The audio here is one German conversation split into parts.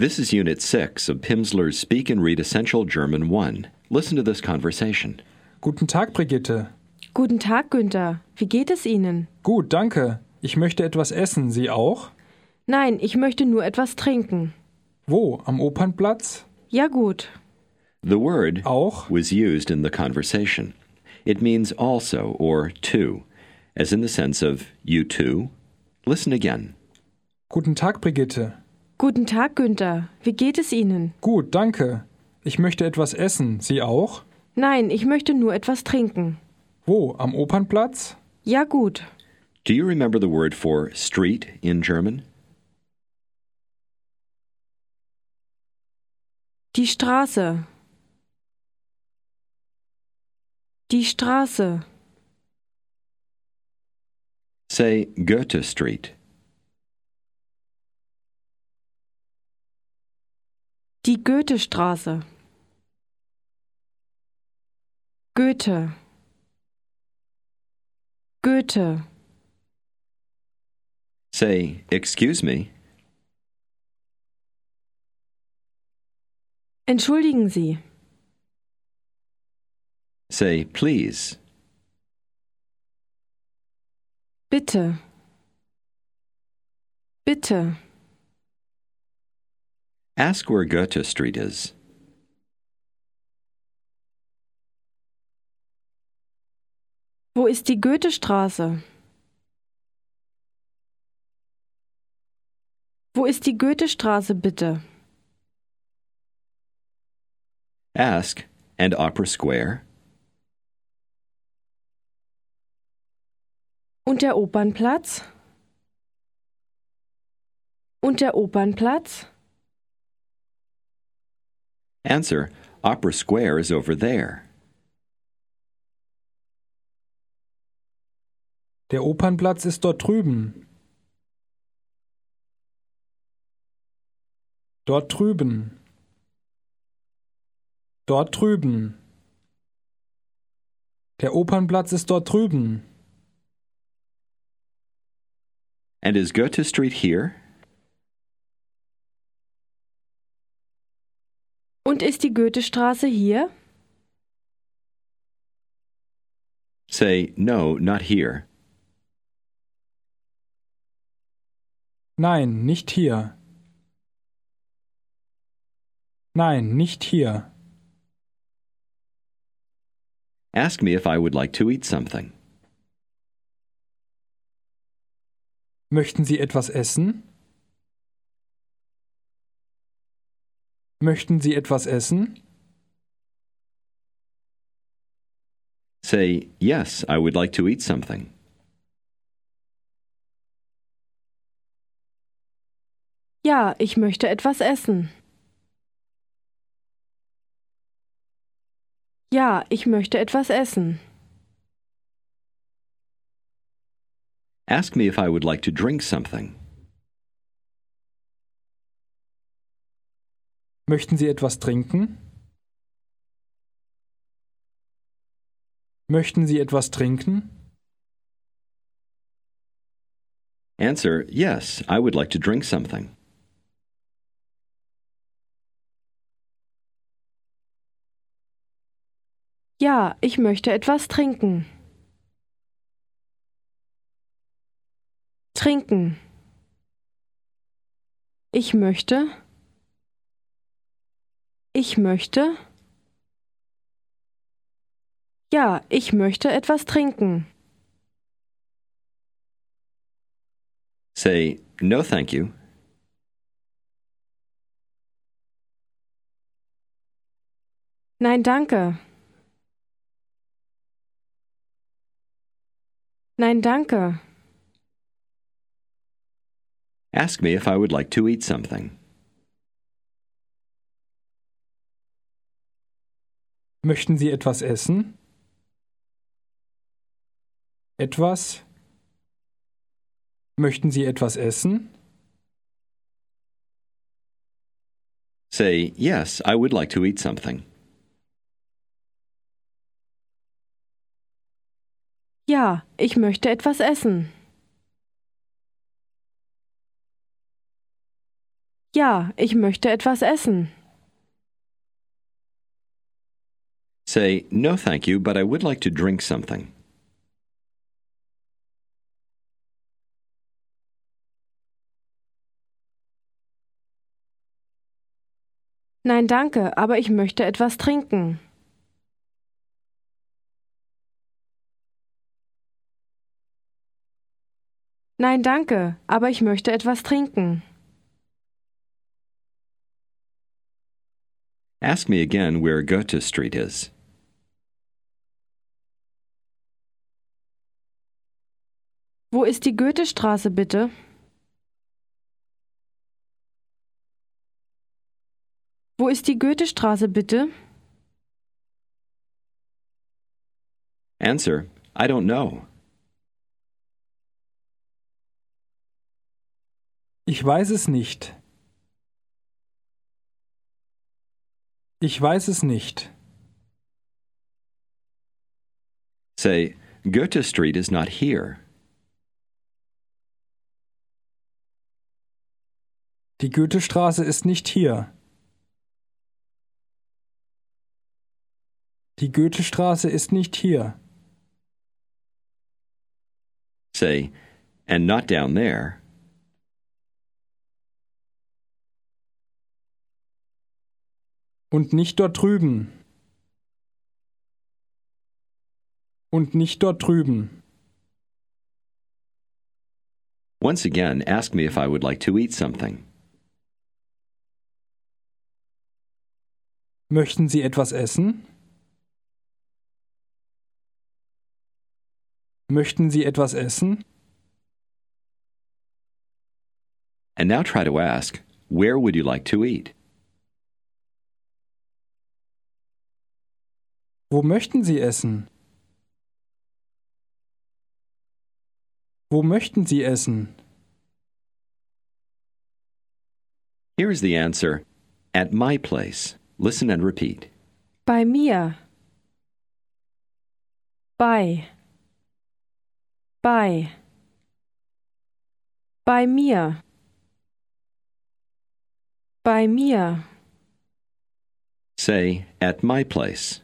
This is Unit 6 of Pimsleur's Speak and Read Essential German 1. Listen to this conversation. Guten Tag, Brigitte. Guten Tag, Günther. Wie geht es Ihnen? Gut, danke. Ich möchte etwas essen. Sie auch? Nein, ich möchte nur etwas trinken. Wo? Am Opernplatz? Ja gut. The word Auch? was used in the conversation. It means also or to, as in the sense of you too. Listen again. Guten Tag, Brigitte. Guten Tag, Günther. Wie geht es Ihnen? Gut, danke. Ich möchte etwas essen. Sie auch? Nein, ich möchte nur etwas trinken. Wo? Am Opernplatz? Ja gut. Do you remember the word for street in German? Die Straße. Die Straße. Say Goethe Street. Die Goethestraße. Goethe. Goethe. Say, excuse me, Entschuldigen Sie. say please, Bitte. Bitte. Ask where Goethe Street is. Wo ist die Goethestraße? Wo ist die Goethestraße bitte? Ask, and Opera Square, Und der Opernplatz? Und der Opernplatz? Answer, Opera Square is over there. Der Opernplatz ist dort drüben. Dort drüben. Dort drüben. Der Opernplatz ist dort drüben. And is Goethe Street here? Und ist die Goethestraße hier? Say, no, not here. Nein, nicht hier. Nein, nicht hier. Ask me if I would like to eat something. Möchten Sie etwas essen? Möchten Sie etwas essen? Say, yes, I would like to eat something. Ja, ich möchte etwas essen. Ja, ich möchte etwas essen. Ask me if I would like to drink something. Möchten Sie etwas trinken? Möchten Sie etwas trinken? Answer, yes, I would like to drink something. Ja, ich möchte etwas trinken. Trinken. Ich möchte. Ich möchte. Ja, ich möchte etwas trinken. Say, no, thank you. Nein, danke. Nein, danke. Ask me if I would like to eat something. Möchten Sie etwas essen? Etwas? Möchten Sie etwas essen? Say, yes, I would like to eat something. Ja, ich möchte etwas essen. Ja, ich möchte etwas essen. Say, no thank you, but I would like to drink something. Nein, danke, aber ich möchte etwas trinken. Nein, danke, aber ich möchte etwas trinken. Ask me again where Goethe Street is. Wo ist die Goethestraße bitte? Wo ist die Goethestraße bitte? Answer, I don't know. Ich weiß es nicht. Ich weiß es nicht. Say, Goethe Street is not here. Die Goethestraße ist nicht hier. Die Goethestraße ist nicht hier. Say, and not down there. Und nicht dort drüben. Und nicht dort drüben. Once again, ask me if I would like to eat something. Möchten Sie etwas essen? Möchten Sie etwas essen? And now try to ask, where would you like to eat? Wo möchten Sie essen? Wo möchten Sie essen? Here is the answer at my place. Listen and repeat. Bei mir. Bei. Bei. Bei mir. Bei mir. Say, at my place.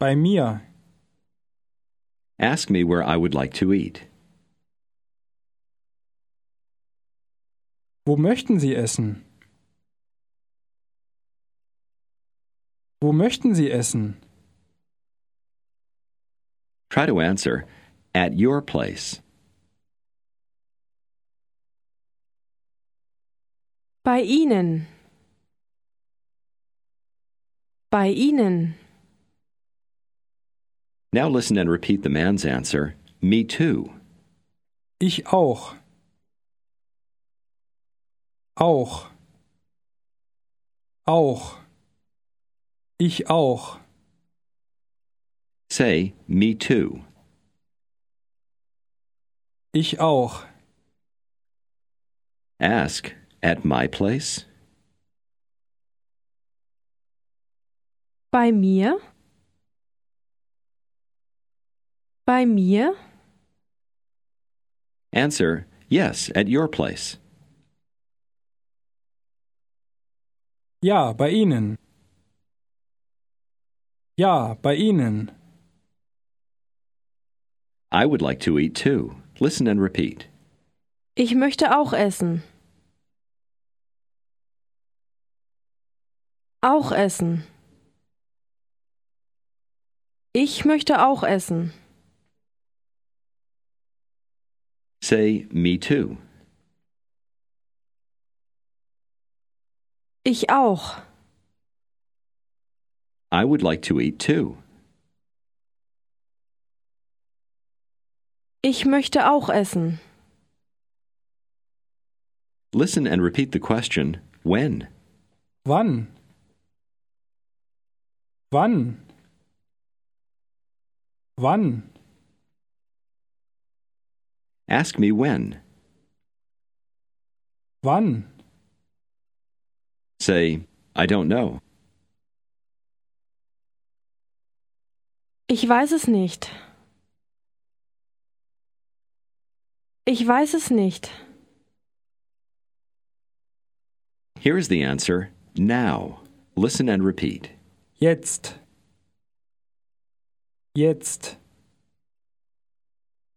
Bei mir. Ask me where I would like to eat. Wo möchten Sie essen? Wo möchten Sie essen? Try to answer, at your place. Bei Ihnen. Bei Ihnen. Now listen and repeat the man's answer, me too. Ich auch. Auch. Auch. Ich auch. Say, me too. Ich auch. Ask, at my place. Bei mir. Bei mir. Answer, yes, at your place. Ja, bei Ihnen. Ja, bei Ihnen. I would like to eat too. Listen and repeat. Ich möchte auch essen. Auch essen. Ich möchte auch essen. Say, me too. Ich auch. I would like to eat too. Ich möchte auch essen. Listen and repeat the question, when? Wann? Wann? Wann? Ask me when. Wann? Say, I don't know. Ich weiß es nicht. Ich weiß es nicht. Here is the answer now. Listen and repeat. Jetzt. Jetzt.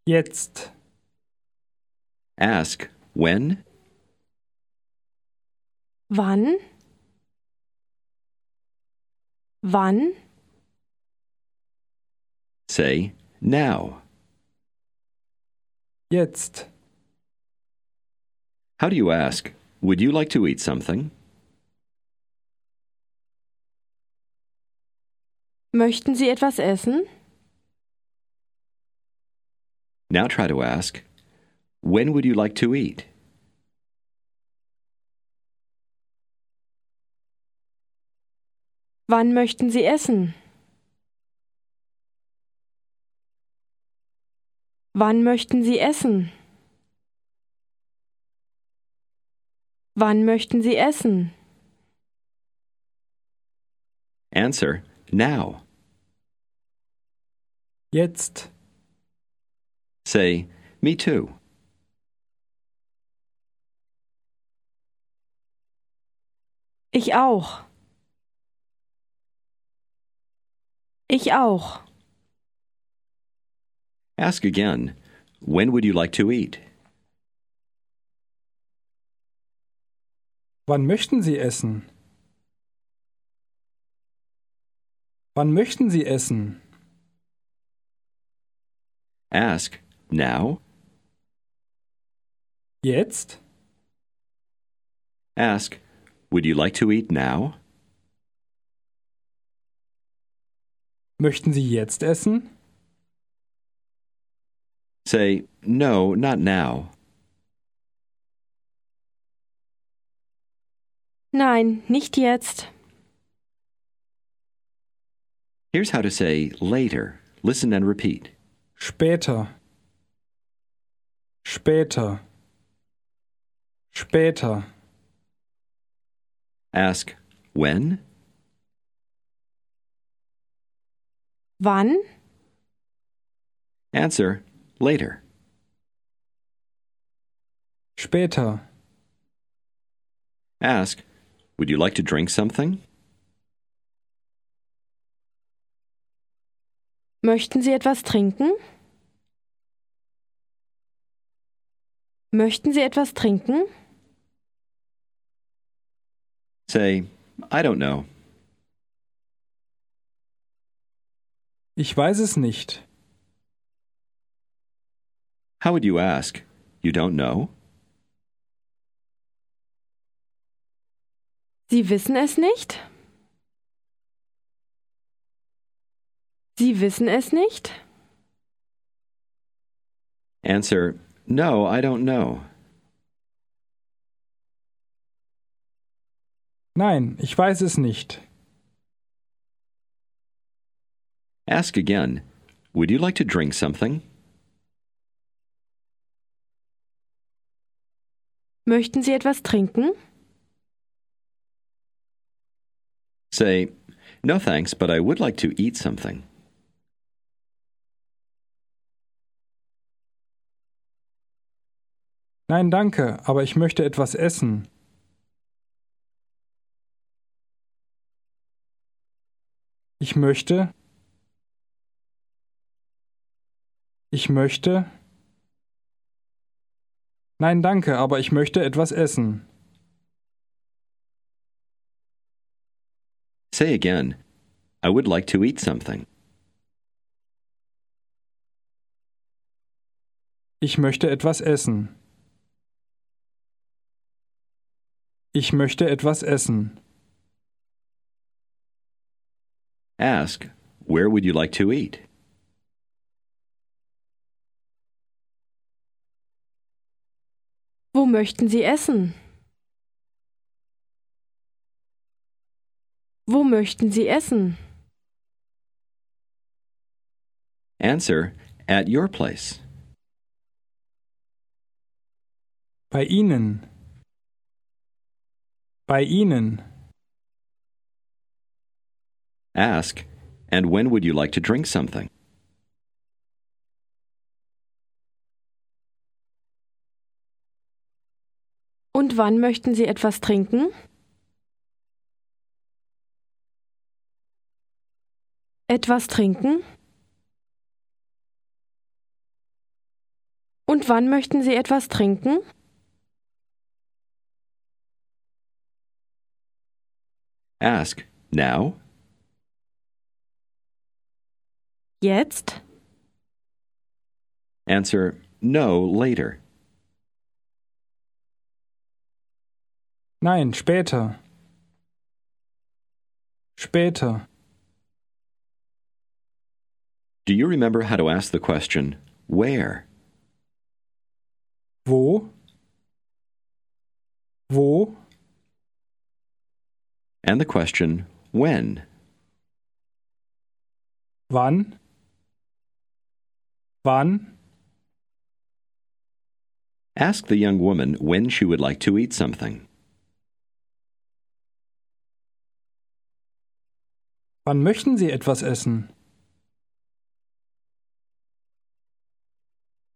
Jetzt. Ask when, Wann? Wann? Say now. Jetzt. How do you ask, would you like to eat something? Möchten Sie etwas essen? Now try to ask, when would you like to eat? Wann möchten Sie essen? Wann möchten Sie essen? Wann möchten Sie essen? Answer now. Jetzt. Say, me too. Ich auch. Ich auch. Ask again, when would you like to eat? Wann möchten Sie essen? Wann möchten Sie essen? Ask now. Jetzt? Ask, would you like to eat now? Möchten Sie jetzt essen? Say, no, not now. Nein, nicht jetzt. Here's how to say later. Listen and repeat. Später. Später. Später. Ask when, Wann? answer later. Später. Ask, would you like to drink something? Möchten Sie etwas trinken? Möchten Sie etwas trinken? Say, I don't know. Ich weiß es nicht. How would you ask? You don't know? Sie wissen es nicht? Sie wissen es nicht? Answer, no, I don't know. Nein, ich weiß es nicht. Ask again, would you like to drink something? Möchten Sie etwas trinken? Say, no thanks, but I would like to eat something. Nein, danke, aber ich möchte etwas essen. Ich möchte. Ich möchte. Nein, danke, aber ich möchte etwas essen. Say again, I would like to eat something. Ich möchte etwas essen. Ich möchte etwas essen. Ask, where would you like to eat? Möchten Sie essen? Wo möchten Sie essen? Answer, at your place. Bei Ihnen. Bei Ihnen. Ask, and when would you like to drink something? wann möchten Sie etwas trinken? Etwas trinken? Und wann möchten Sie etwas trinken? Ask now. Jetzt? Answer no later. Nein, später. Später. Do you remember how to ask the question, where? Wo? Wo? And the question, when? Wann? Wann? Ask the young woman when she would like to eat something. Wann möchten Sie etwas essen?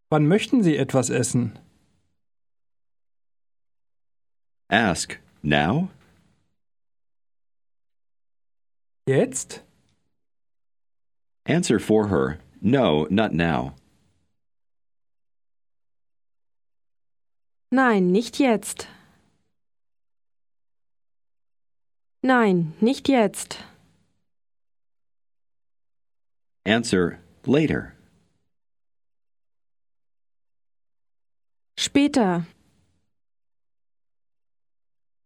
Wann möchten Sie etwas essen? Ask, now? Jetzt? Answer for her, no, not now. Nein, nicht jetzt. Nein, nicht jetzt. Answer, later. Später.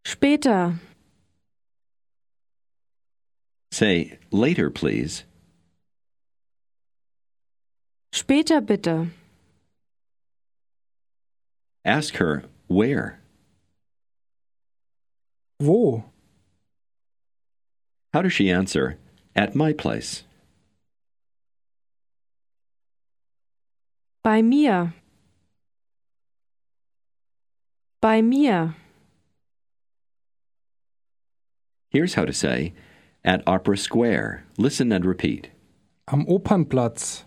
Später. Say, later, please. Später bitte. Ask her, where? Wo? How does she answer, at my place? Bei mir. Bei mir. Here's how to say, at Opera Square. Listen and repeat. Am Opernplatz.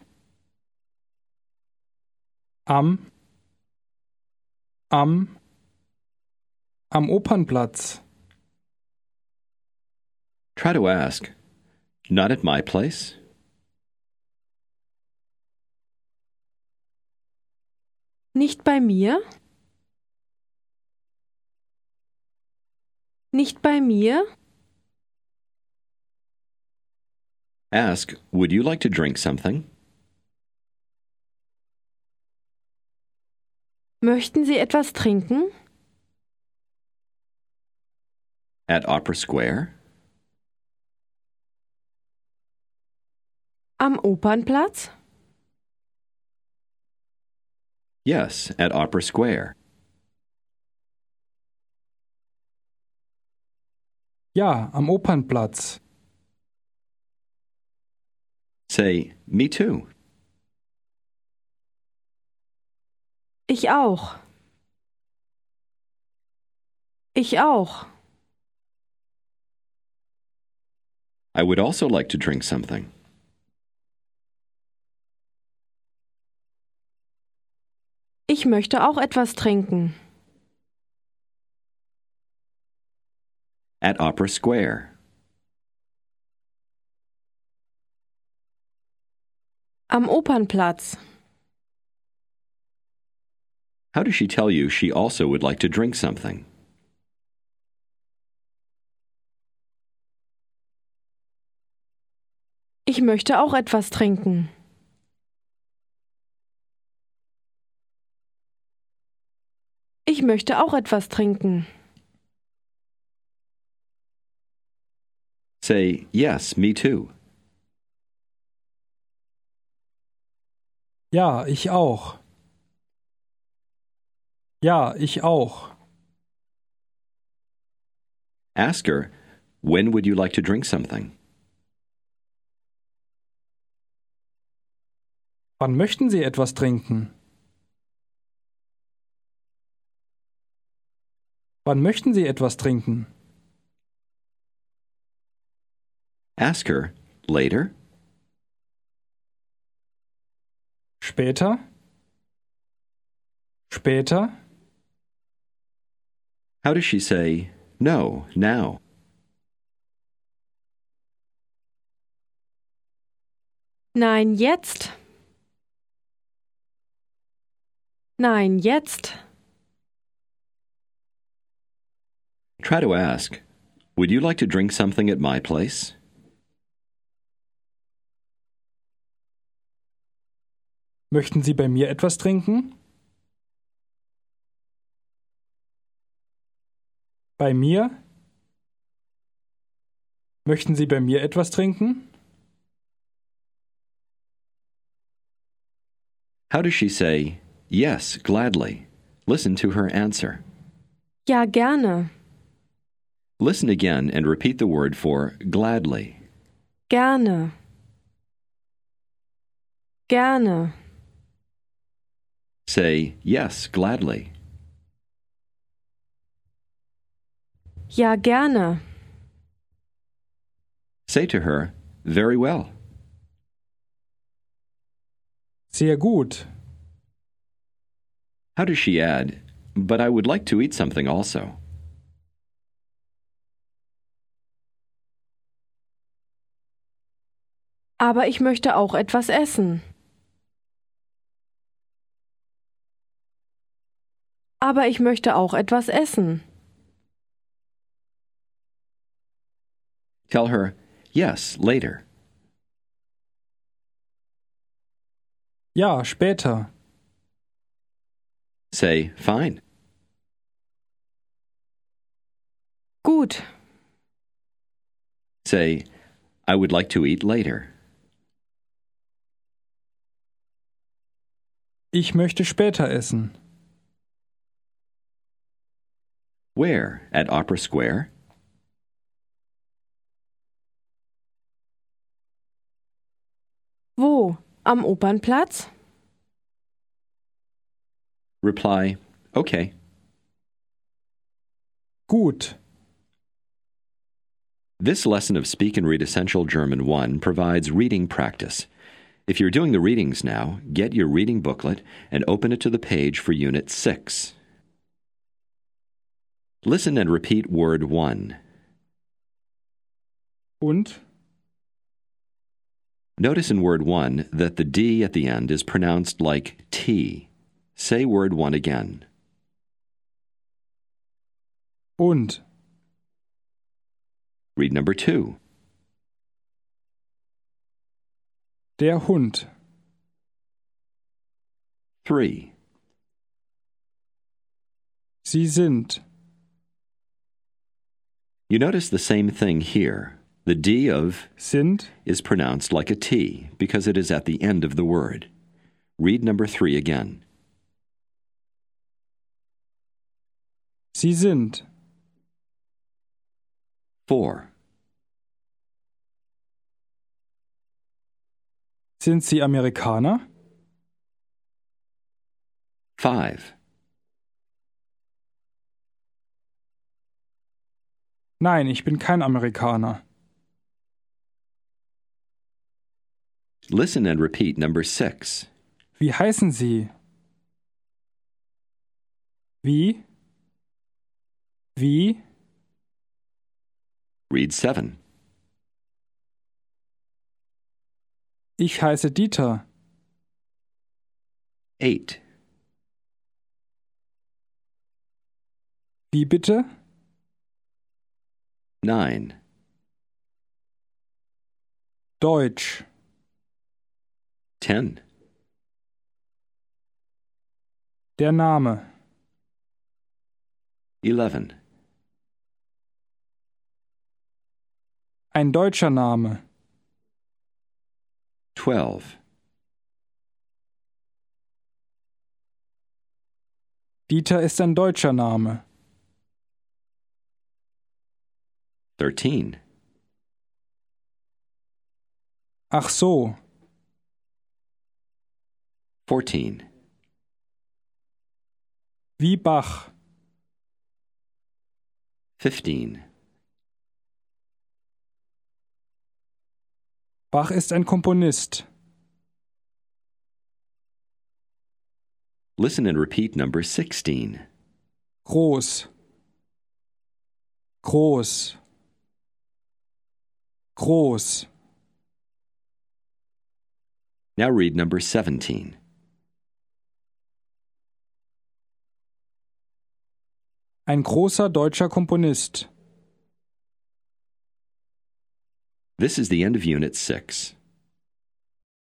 Am. Am. Am Opernplatz. Try to ask, not at my place? Nicht bei mir? Nicht bei mir? Ask, would you like to drink something? Möchten Sie etwas trinken? At Opera Square? Am Opernplatz? Yes, at Opera Square. Ja, am Opernplatz. Say, me too. Ich auch. Ich auch. I would also like to drink something. Ich möchte auch etwas trinken. At Opera Square. Am Opernplatz. How does she tell you she also would like to drink something? Ich möchte auch etwas trinken. Ich möchte auch etwas trinken. Say, yes, me too. Ja, ich auch. Ja, ich auch. Ask her, when would you like to drink something? Wann möchten Sie etwas trinken? Wann möchten Sie etwas trinken? Ask her, later? Später? Später? How does she say, no, now? Nein, jetzt. Nein, jetzt. Try to ask, Would you like to drink something at my place? Möchten Sie bei mir etwas trinken? Bei mir? Möchten Sie bei mir etwas trinken? How does she say, Yes, gladly? Listen to her answer. Ja, gerne. Listen again and repeat the word for gladly. Gerne. Gerne. Say, Yes, gladly. Ja, gerne. Say to her, Very well. Sehr gut. How does she add, But I would like to eat something also? Aber ich möchte auch etwas essen. Aber ich möchte auch etwas essen. Tell her, Yes, later. Ja, später. Say, Fine. Gut. Say, I would like to eat later. Ich möchte später essen. Where? At Opera Square? Wo? Am Opernplatz? Reply, Okay. Gut. This lesson of Speak and Read Essential German 1 provides reading practice. If you're doing the readings now, get your reading booklet and open it to the page for Unit 6. Listen and repeat word 1. Und? Notice in word 1 that the D at the end is pronounced like T. Say word 1 again. Und? Read number 2. Der Hund. 3. Sie sind. You notice the same thing here. The D of Sind. is pronounced like a T because it is at the end of the word. Read number 3 again. Sie sind. 4. Sind Sie Amerikaner? 5. Nein, ich bin kein Amerikaner. Listen and repeat number 6. Wie heißen Sie? Wie? Wie? Read 7. Ich heiße Dieter. 8. Wie bitte? 9. Deutsch. 10. Der Name. 11. Ein deutscher Name. 12. Dieter ist ein deutscher Name. 13. Ach so. 14. Wie Bach. 15. Bach ist ein Komponist. Listen and repeat number 16. Groß. Groß. Groß. Now read number 17. Ein großer deutscher Komponist. This is the end of Unit 6.